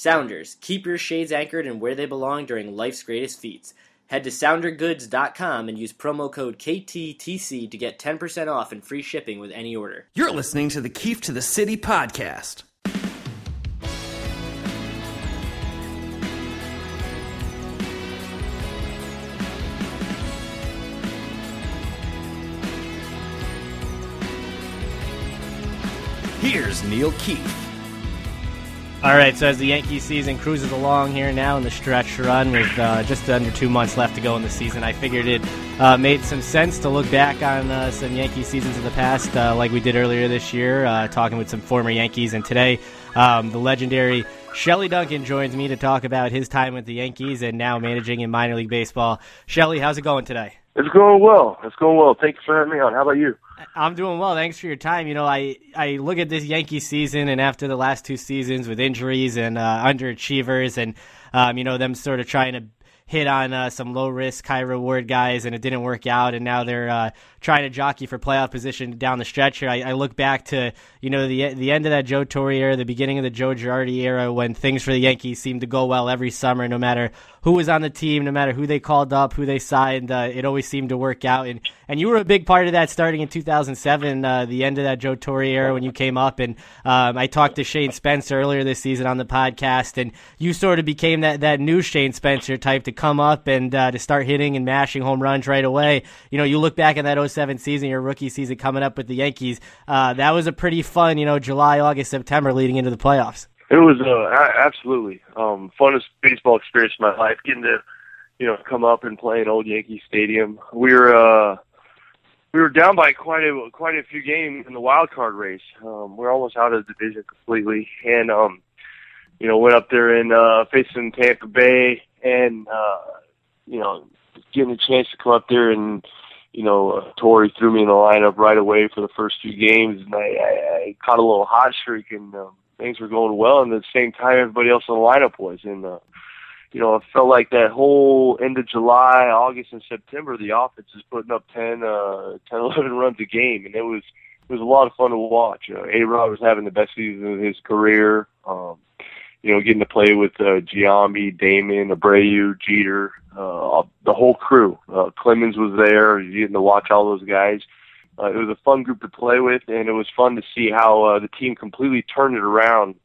Sounders, keep your shades anchored in where they belong during life's greatest feats. Head to soundergoods.com and use promo code KTTC to get 10% off and free shipping with any order. You're listening to the Keefe to the City podcast. Here's Neil Keefe. All right, so as the Yankee season cruises along here now in the stretch run with uh, just under two months left to go in the season, I figured it uh, made some sense to look back on uh, some Yankee seasons of the past, uh, like we did earlier this year, uh, talking with some former Yankees. And today, um, the legendary Shelley Duncan joins me to talk about his time with the Yankees and now managing in minor league baseball. Shelley, how's it going today? It's going well. It's going well. Thank you for having me on. How about you? I'm doing well. Thanks for your time. You know, I, I look at this Yankee season, and after the last two seasons with injuries and uh, underachievers, and um, you know them sort of trying to hit on uh, some low risk, high reward guys, and it didn't work out. And now they're uh, trying to jockey for playoff position down the stretch here. I, I, look back to you know the the end of that Joe Torre era, the beginning of the Joe Girardi era, when things for the Yankees seemed to go well every summer, no matter who was on the team, no matter who they called up, who they signed, uh, it always seemed to work out. And and you were a big part of that starting in 2007, uh, the end of that Joe Torre era when you came up. And um, I talked to Shane Spencer earlier this season on the podcast, and you sort of became that that new Shane Spencer type to come up and uh, to start hitting and mashing home runs right away. You know, you look back at that 07 season, your rookie season coming up with the Yankees. Uh, that was a pretty fun, you know, July, August, September leading into the playoffs. It was uh, absolutely um, funnest baseball experience of my life. Getting to, you know, come up and play in Old Yankee Stadium. We were uh, we were down by quite a quite a few games in the wild card race. Um, we're almost out of the division completely, and um, you know, went up there and uh, facing Tampa Bay, and uh, you know, getting a chance to come up there and you know, Torre threw me in the lineup right away for the first few games, and I, I, I caught a little hot streak, and um, things were going well. And at the same time, everybody else in the lineup was, and uh, you know, it felt like that whole end of July, August, and September, the offense is putting up 10, uh, 10, 11 runs a game, and it was it was a lot of fun to watch. Uh, A Rod was having the best season of his career. Um, you know, getting to play with uh, Giambi, Damon, Abreu, Jeter, uh, the whole crew. Uh, Clemens was there. Getting to watch all those guys. Uh, it was a fun group to play with, and it was fun to see how uh, the team completely turned it around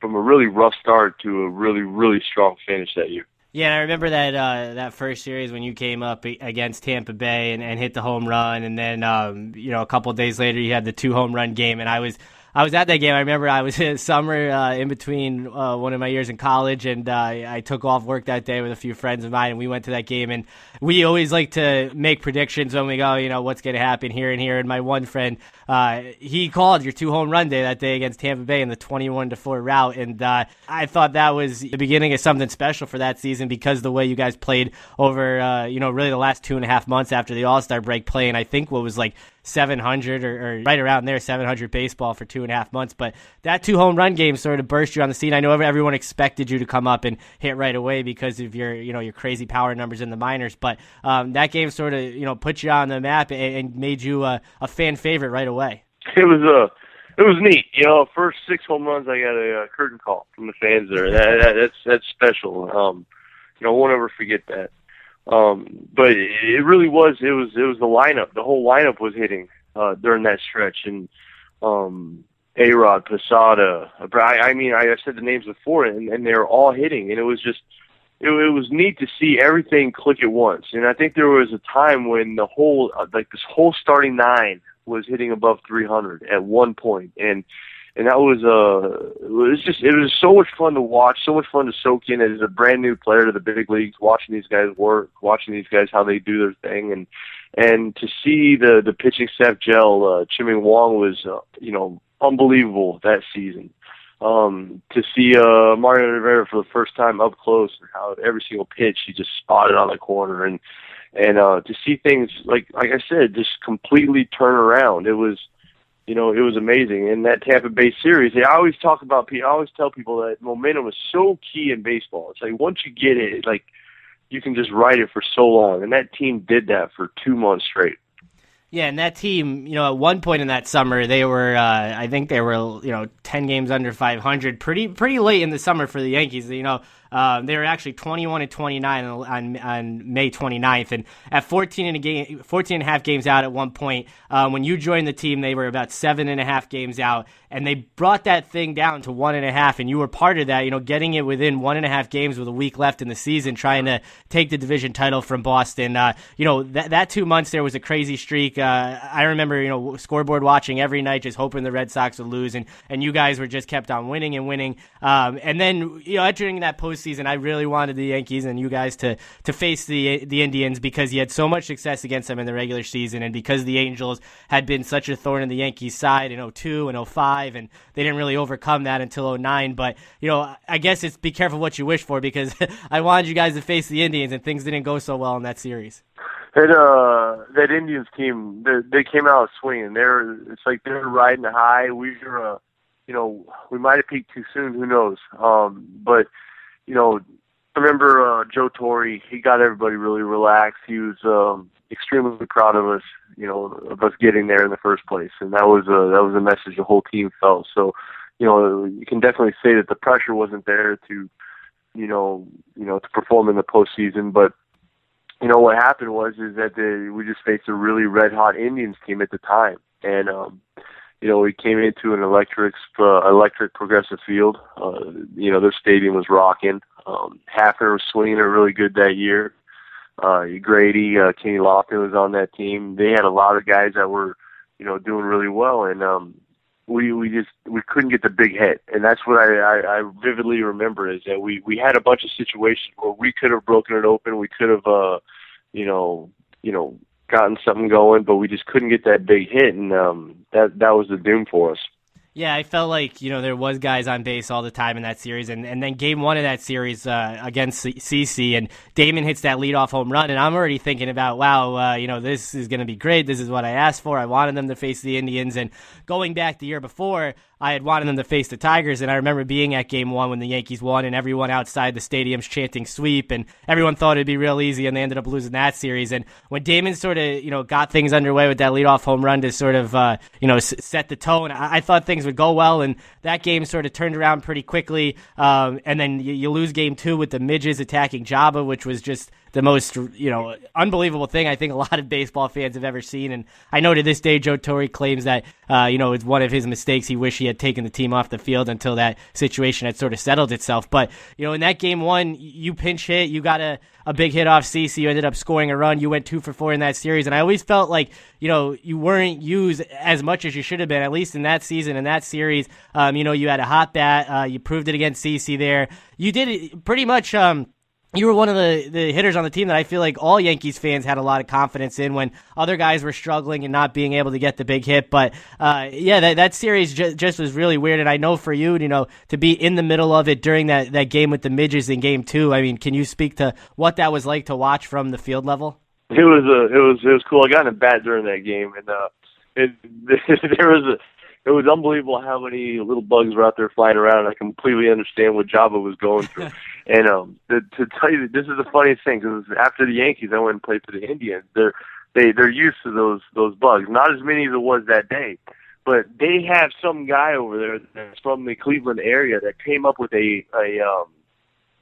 from a really rough start to a really, really strong finish that year. Yeah, and I remember that uh, that first series when you came up against Tampa Bay and, and hit the home run, and then um, you know a couple days later you had the two home run game, and I was I was at that game. I remember I was in summer uh, in between uh, one of my years in college, and uh, I took off work that day with a few friends of mine, and we went to that game. And we always like to make predictions when we go, you know, what's going to happen here and here. And my one friend, uh, he called your two home run day that day against Tampa Bay in the twenty-one to four rout, and uh, I thought that was the beginning of something special for that season because the way you guys played over, uh, you know, really the last two and a half months after the All Star break, playing I think what was like 700 or, or, right around there, 700 baseball for two and a half months. But that two home run game sort of burst you on the scene. I know everyone expected you to come up and hit right away because of your, you know, your crazy power numbers in the minors. But um, that game sort of, you know, put you on the map and, and made you a, a, fan favorite right away. It was a. Uh, it was neat, you know. First six home runs, I got a, a curtain call from the fans there. That, that, that's that's special. Um, you know, won't ever forget that. Um, but it really was. It was. It was the lineup. The whole lineup was hitting uh, during that stretch, and um, A Rod, Posada. I, I mean, I, said the names before, and, and they were all hitting, and it was just. It, it was neat to see everything click at once, and I think there was a time when the whole, uh, like this whole starting nine, was hitting above 300 at one point, and and that was uh it was just it was so much fun to watch, so much fun to soak in as a brand new player to the big leagues, watching these guys work, watching these guys how they do their thing, and and to see the the pitching staff gel. Uh, Chien-Ming Wang was uh, you know unbelievable that season. Um, to see uh, Mariano Rivera for the first time up close, and how every single pitch he just spotted on the corner, and and uh, to see things like like I said, just completely turn around. It was you know, it was amazing. In that Tampa Bay series, I always talk about, I always tell people that momentum is so key in baseball. It's like once you get it, like you can just ride it for so long. And that team did that for two months straight. Yeah, and that team, you know, at one point in that summer, they were, uh, I think they were, you know, ten games under 500, pretty pretty late in the summer for the Yankees. You know, uh, they were actually 21 and 29 on, on May 29th, and at 14 and a game, 14 and a half games out at one point. Um, when you joined the team, they were about seven and a half games out, and they brought that thing down to one and a half. And you were part of that, you know, getting it within one and a half games with a week left in the season, trying to take the division title from Boston. Uh, you know, that that two months there was a crazy streak. Uh, I remember, you know, scoreboard watching every night, just hoping the Red Sox would lose, and and you guys were just kept on winning and winning. Um, and then, you know, entering that postseason, I really wanted the Yankees and you guys to to face the the Indians because you had so much success against them in the regular season, and because the Angels had been such a thorn in the Yankees' side in 02 and 05, and they didn't really overcome that until 09. But you know, I guess it's be careful what you wish for because I wanted you guys to face the Indians, and things didn't go so well in that series. That uh, that Indians team, they, they came out swinging. They're it's like they're riding high. We were, uh, you know, we might have peaked too soon. Who knows? Um, but you know, I remember uh, Joe Torre. He got everybody really relaxed. He was um, extremely proud of us, you know, of us getting there in the first place, and that was a that was a message the whole team felt. So, you know, you can definitely say that the pressure wasn't there to, you know, you know, to perform in the postseason, but you know what happened was is that they, we just faced a really red hot Indians team at the time, and um, you know we came into an electric uh, electric progressive field. Uh, you know their stadium was rocking. Um, Hafner was swinging it really good that year. Uh, Grady, uh, Kenny Lofton was on that team. They had a lot of guys that were, you know, doing really well, and um, we we just we couldn't get the big hit, and that's what I, I I vividly remember is that we we had a bunch of situations where we could have broken it open, we could have uh you know you know gotten something going, but we just couldn't get that big hit, and um that that was the doom for us. Yeah, I felt like you know there was guys on base all the time in that series, and, and then game one of that series uh, against CC, and Damon hits that leadoff home run, and I'm already thinking about wow, uh, you know this is going to be great. This is what I asked for. I wanted them to face the Indians, and going back the year before, I had wanted them to face the Tigers, and I remember being at Game One when the Yankees won, and everyone outside the stadiums chanting "sweep," and everyone thought it'd be real easy, and they ended up losing that series. And when Damon sort of you know got things underway with that leadoff home run to sort of uh, you know s- set the tone, I-, I thought things would go well, and that game sort of turned around pretty quickly. Um, and then you-, you lose Game Two with the midges attacking Joba, which was just the most you know unbelievable thing I think a lot of baseball fans have ever seen. And I know to this day Joe Torre claims that uh, you know it's one of his mistakes. He wished he had taken the team off the field until that situation had sort of settled itself. But you know in that game one, you pinch hit, you got a a big hit off CC. You ended up scoring a run. You went two for four in that series, and I always felt like you know you weren't used as much as you should have been, at least in that season in that series. Um, you know you had a hot bat. Uh, you proved it against CC there. You did it pretty much. Um, you were one of the, the hitters on the team that I feel like all Yankees fans had a lot of confidence in when other guys were struggling and not being able to get the big hit. But uh, yeah, that, that series ju- just was really weird. And I know for you, you know, to be in the middle of it during that, that game with the midges in game two, I mean, can you speak to what that was like to watch from the field level? It was uh, it was it was cool. I got in a bat during that game, and uh, it, there was a it was unbelievable how many little bugs were out there flying around. I completely understand what Joba was going through. and um, the, to tell you, this is the funniest thing because after the Yankees, I went and played for the Indians. They're they they're used to those those bugs. Not as many as it was that day, but they have some guy over there that's from the Cleveland area that came up with a a um,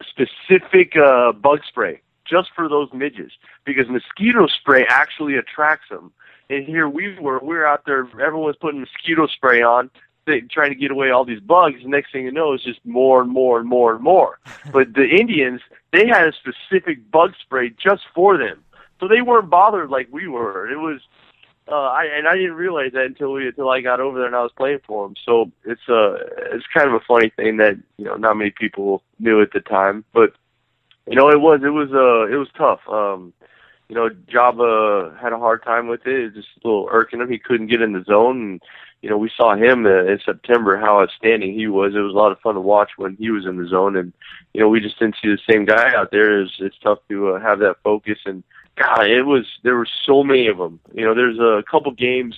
specific uh, bug spray just for those midges because mosquito spray actually attracts them and here we were, we were out there, everyone was putting mosquito spray on, trying to get away all these bugs. Next thing you know, it's just more and more and more and more. but the Indians, they had a specific bug spray just for them, so they weren't bothered like we were. It was, uh, I and I didn't realize that until we until I got over there and I was playing for them. So it's uh it's kind of a funny thing that you know not many people knew at the time, but you know it was it was uh it was tough. Um, you know, Joba had a hard time with it. It was just a little irking him. He couldn't get in the zone. And, you know, we saw him uh, in September how outstanding he was. It was a lot of fun to watch when he was in the zone. And, you know, we just didn't see the same guy out there. It's, it's tough to uh, have that focus. And, God, it was, there were so many of them. You know, there's a couple games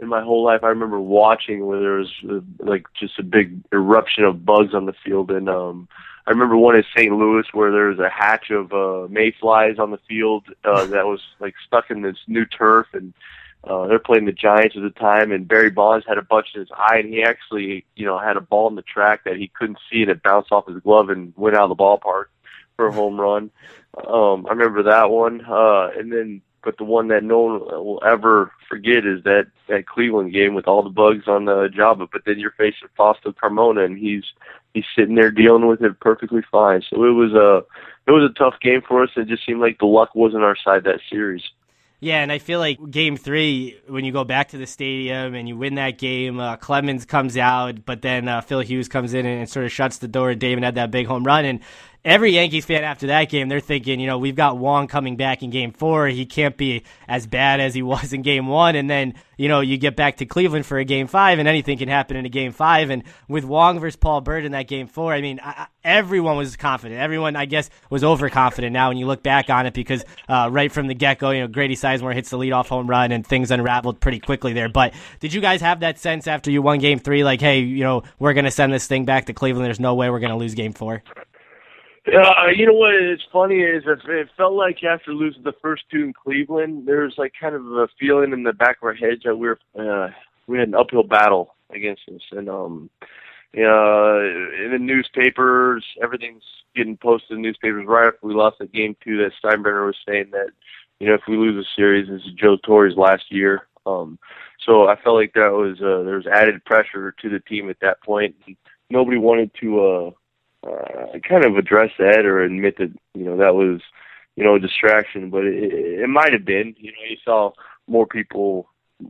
in my whole life I remember watching where there was uh, like just a big eruption of bugs on the field. And, um, I remember one in St. Louis where there was a hatch of uh, mayflies on the field uh, that was like stuck in this new turf, and uh, they're playing the Giants at the time, and Barry Bonds had a bunch in his eye, and he actually, you know, had a ball in the track that he couldn't see, and it bounced off his glove and went out of the ballpark for a home run. Um, I remember that one, uh, and then, but the one that no one will ever forget is that that Cleveland game with all the bugs on the job. But then you're facing Fausto Carmona, and he's he's sitting there dealing with it perfectly fine. So it was a it was a tough game for us. It just seemed like the luck wasn't our side that series. Yeah, and I feel like game three, when you go back to the stadium and you win that game, uh, Clemens comes out, but then uh, Phil Hughes comes in and, and sort of shuts the door. David had that big home run. And every Yankees fan after that game, they're thinking, you know, we've got Wang coming back in game four. He can't be as bad as he was in game one. And then, you know, you get back to Cleveland for a game five, and anything can happen in a game five. And with Wang versus Paul Byrd in that game four, I mean, I, everyone was confident. Everyone, I guess, was overconfident now when you look back on it because uh, right from the get go, you know, Grady Sizemore hits the leadoff home run and things unraveled pretty quickly there. But did you guys have that sense after you won game three, like, hey, you know, we're going to send this thing back to Cleveland? There's no way we're going to lose game four? Uh, you know what? It's funny is it felt like after losing the first two in Cleveland, there was like kind of a feeling in the back of our heads that we were uh, we had an uphill battle against us, and um, you know, in the newspapers, everything's getting posted in the newspapers right after we lost that game two. That Steinbrenner was saying that you know if we lose a series, this is Joe Torre's last year. Um, so I felt like that was uh, there was added pressure to the team at that point. Nobody wanted to. Uh, uh, kind of address that or admit that you know that was you know a distraction, but it, it might have been. You know, you saw more people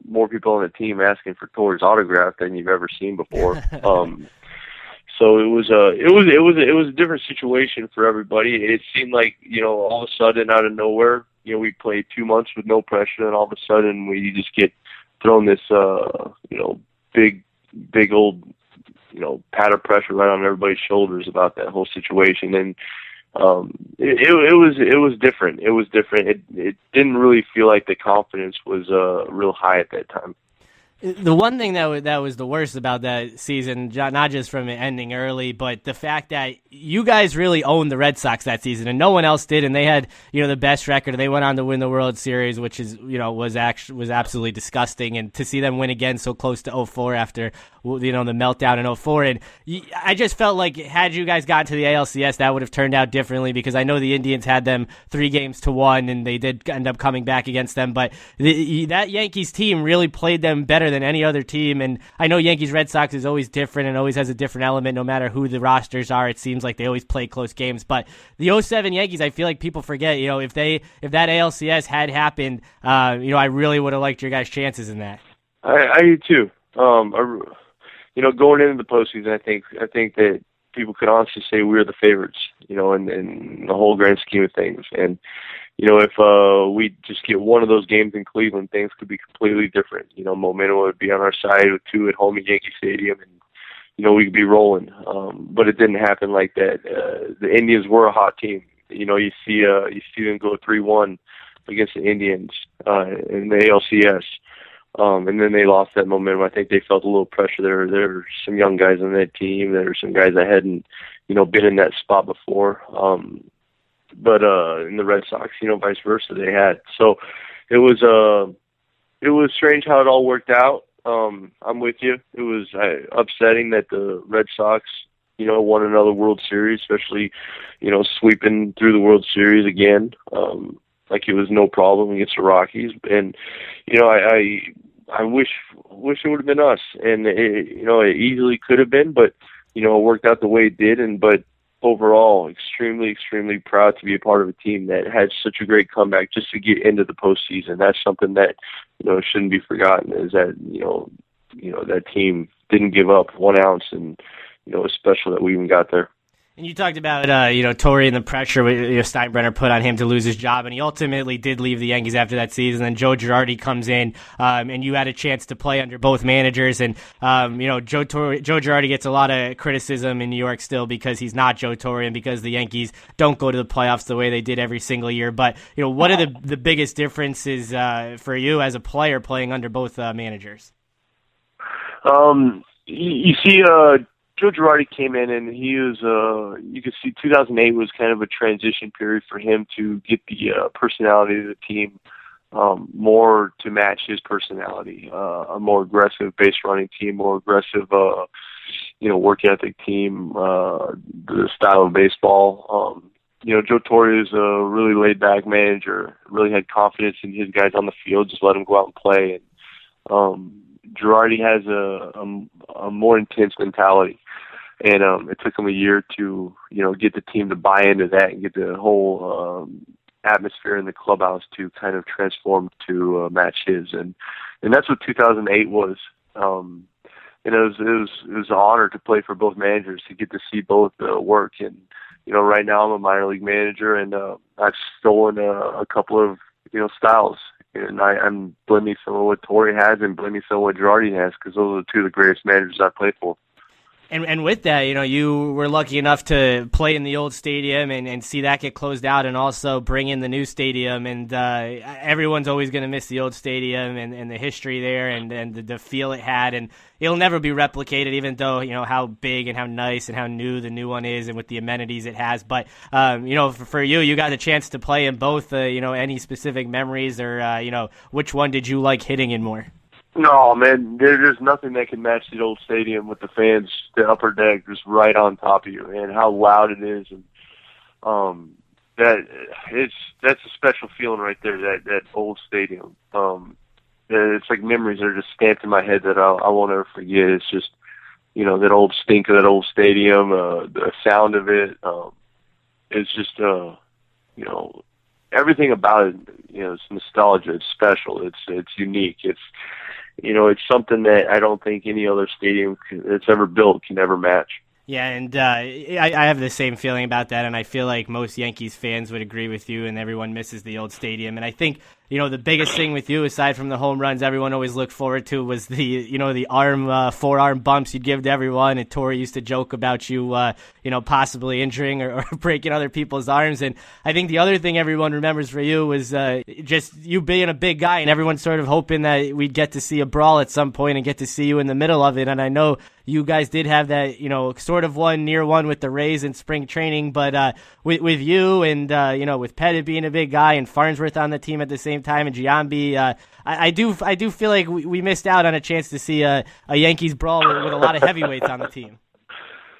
more people on the team asking for Torre's autograph than you've ever seen before. um, so it was a it was it was it was a different situation for everybody. It seemed like you know all of a sudden out of nowhere, you know, we played two months with no pressure, and all of a sudden we just get thrown this uh, you know big big old you know pat of pressure right on everybody's shoulders about that whole situation. And um it, it, was it was different. It was different. It it didn't really feel like the confidence was uh real high at that time. The one thing that w- that was the worst about that season, not just from it ending early, but the fact that you guys really owned the Red Sox that season, and no one else did, and they had you know the best record. They went on to win the World Series, which is you know was actually was absolutely disgusting, and to see them win again so close to 04 after you know the meltdown in 04, and I just felt like had you guys gotten to the ALCS, that would have turned out differently because I know the Indians had them three games to one, and they did end up coming back against them, but the, that Yankees team really played them better than any other team. And I know Yankees Red Sox is always different and always has a different element no matter who the rosters are. It seems like they always play close games. But the 07 Yankees, I feel like people forget, you know, if they if that ALCS had happened, uh, you know, I really would have liked your guys' chances in that. I, I do too. Um, I, you know, going into the postseason, I think I think that people could honestly say we are the favorites, you know, in, in the whole grand scheme of things. And you know, if uh, we just get one of those games in Cleveland, things could be completely different. You know, momentum would be on our side with two at home at Yankee Stadium, and you know we could be rolling. Um, but it didn't happen like that. Uh, the Indians were a hot team. You know, you see uh, you see them go three one against the Indians uh, in the ALCS. Um, and then they lost that momentum. I think they felt a little pressure there. There were some young guys on that team. There were some guys that hadn't, you know, been in that spot before. Um, but uh in the Red Sox, you know, vice versa they had. So it was uh it was strange how it all worked out. Um I'm with you. It was uh, upsetting that the Red Sox, you know, won another World Series, especially, you know, sweeping through the World Series again. Um like it was no problem against the Rockies and you know, I I I wish wish it would have been us and it, you know, it easily could have been, but you know, it worked out the way it did and but overall extremely, extremely proud to be a part of a team that had such a great comeback just to get into the postseason. That's something that you know shouldn't be forgotten. Is that you know you know that team didn't give up one ounce, and you know it's special that we even got there. And you talked about uh, you know Torre and the pressure you know, Steinbrenner put on him to lose his job, and he ultimately did leave the Yankees after that season. And Joe Girardi comes in, um, and you had a chance to play under both managers. And um, you know Joe Joe Girardi gets a lot of criticism in New York still because he's not Joe Torre and because the Yankees don't go to the playoffs the way they did every single year. But you know what are the the biggest differences uh, for you as a player playing under both uh, managers? Um, you see, uh, Joe Girardi came in and he was, uh, you could see 2008 was kind of a transition period for him to get the uh, personality of the team um, more to match his personality. Uh, a more aggressive base running team, more aggressive, uh, you know, work ethic team, uh, the style of baseball. Um, you know, Joe Torre is a really laid back manager. Really had confidence in his guys on the field. Just let them go out and play. And um, Girardi has a, a, a more intense mentality, and um, it took him a year to you know get the team to buy into that and get the whole um, atmosphere in the clubhouse to kind of transform to uh, match his. And and that's what 2008 was. Um, and it was it was it was an honor to play for both managers to get to see both uh, work and you know, right now I'm a minor league manager, and uh, I've stolen a, a couple of you know styles, and I, I'm blending some of what Torre has and blending some of what Girardi has, because those are two of the greatest managers I've played for. And and with that, you know, you were lucky enough to play in the old stadium and, and see that get closed out, and also bring in the new stadium. And uh, everyone's always going to miss the old stadium and, and the history there, and and the, the feel it had. And it'll never be replicated, even though you know how big and how nice and how new the new one is, and with the amenities it has. But um, you know, for, for, you, you got a chance to play in both. Uh, you know, any specific memories, or uh, you know, which one did you like hitting in more? No, man, there's nothing that can match the old stadium with the fans, the upper deck just right on top of you, and how loud it is, and um, that it's that's a special feeling right there. That that old stadium, um, it's like memories that are just stamped in my head that I, I won't ever forget. It's just, you know, that old stink of that old stadium, uh, the sound of it. Um, it's just, uh, you know, everything about it. You know, it's nostalgia. It's special. It's it's unique. It's you know, it's something that I don't think any other stadium that's ever built can ever match. Yeah, and uh, I, I, have the same feeling about that, and I feel like most Yankees fans would agree with you, and everyone misses the old stadium. And I think you know the biggest thing with you, aside from the home runs, everyone always looked forward to was the you know the arm uh, forearm bumps you'd give to everyone. And Torre used to joke about you, uh, you know, possibly injuring or, or, breaking other people's arms. And I think the other thing everyone remembers for you was uh, just you being a big guy, and everyone sort of hoping that we'd get to see a brawl at some point and get to see you in the middle of it. And I know you guys did have that, you know, sort of one near one with the Rays in spring training, but uh, with with you and uh, you know with Pettitte being a big guy and Farnsworth on the team at the same time and Giambi, uh, I, I, do I do feel like we, we, missed out on a chance to see a, a Yankees brawl with, with, a lot of heavyweights on the team.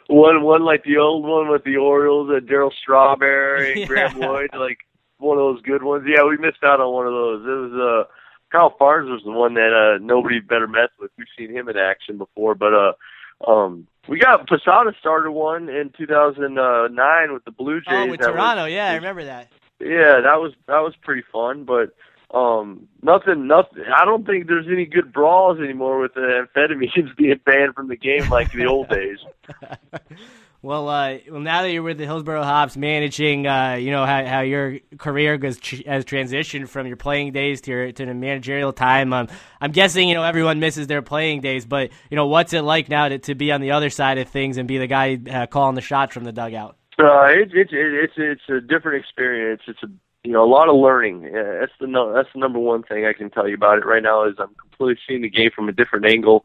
One one like the old one with the Orioles, uh, Darryl Strawberry, yeah. Graeme Lloyd, like one of those good ones. Yeah, we missed out on one of those. It was uh Kyle Farnsworth was the one that uh nobody better mess with. We've seen him in action before, but uh um, we got Posada started one in 2009 with the Blue Jays. Oh, with Toronto, was, yeah, I remember that. Yeah, that was that was pretty fun, but um, nothing, nothing. I don't think there's any good brawls anymore with the amphetamines being banned from the game like the old days. Well, uh, well, now that you're with the Hillsboro Hops, managing, uh, you know how, how your career has, has transitioned from your playing days to your to the managerial time. Um, I'm guessing you know everyone misses their playing days, but you know what's it like now to, to be on the other side of things and be the guy uh, calling the shots from the dugout? Uh, it's it's it's it's a different experience. It's a you know a lot of learning. That's the no, that's the number one thing I can tell you about it right now is I'm completely seeing the game from a different angle,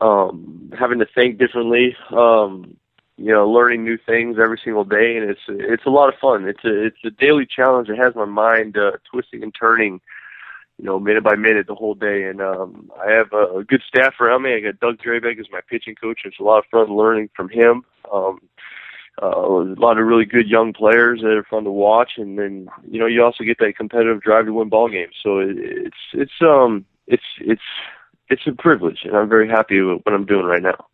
um, having to think differently. Um, you know, learning new things every single day, and it's it's a lot of fun. It's a it's a daily challenge that has my mind uh, twisting and turning, you know, minute by minute the whole day. And um, I have a, a good staff around me. I got Doug Drabek as my pitching coach. It's a lot of fun learning from him. Um, uh, a lot of really good young players that are fun to watch, and then you know you also get that competitive drive to win ball games. So it, it's it's um it's it's it's a privilege, and I'm very happy with what I'm doing right now.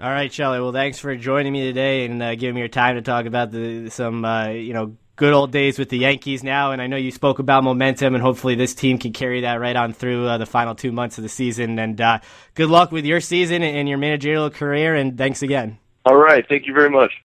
All right, Shelley. Well, thanks for joining me today and uh, giving me your time to talk about the some uh, you know good old days with the Yankees now. And I know you spoke about momentum, and hopefully this team can carry that right on through uh, the final two months of the season. And uh, good luck with your season and your managerial career. And thanks again. All right. Thank you very much.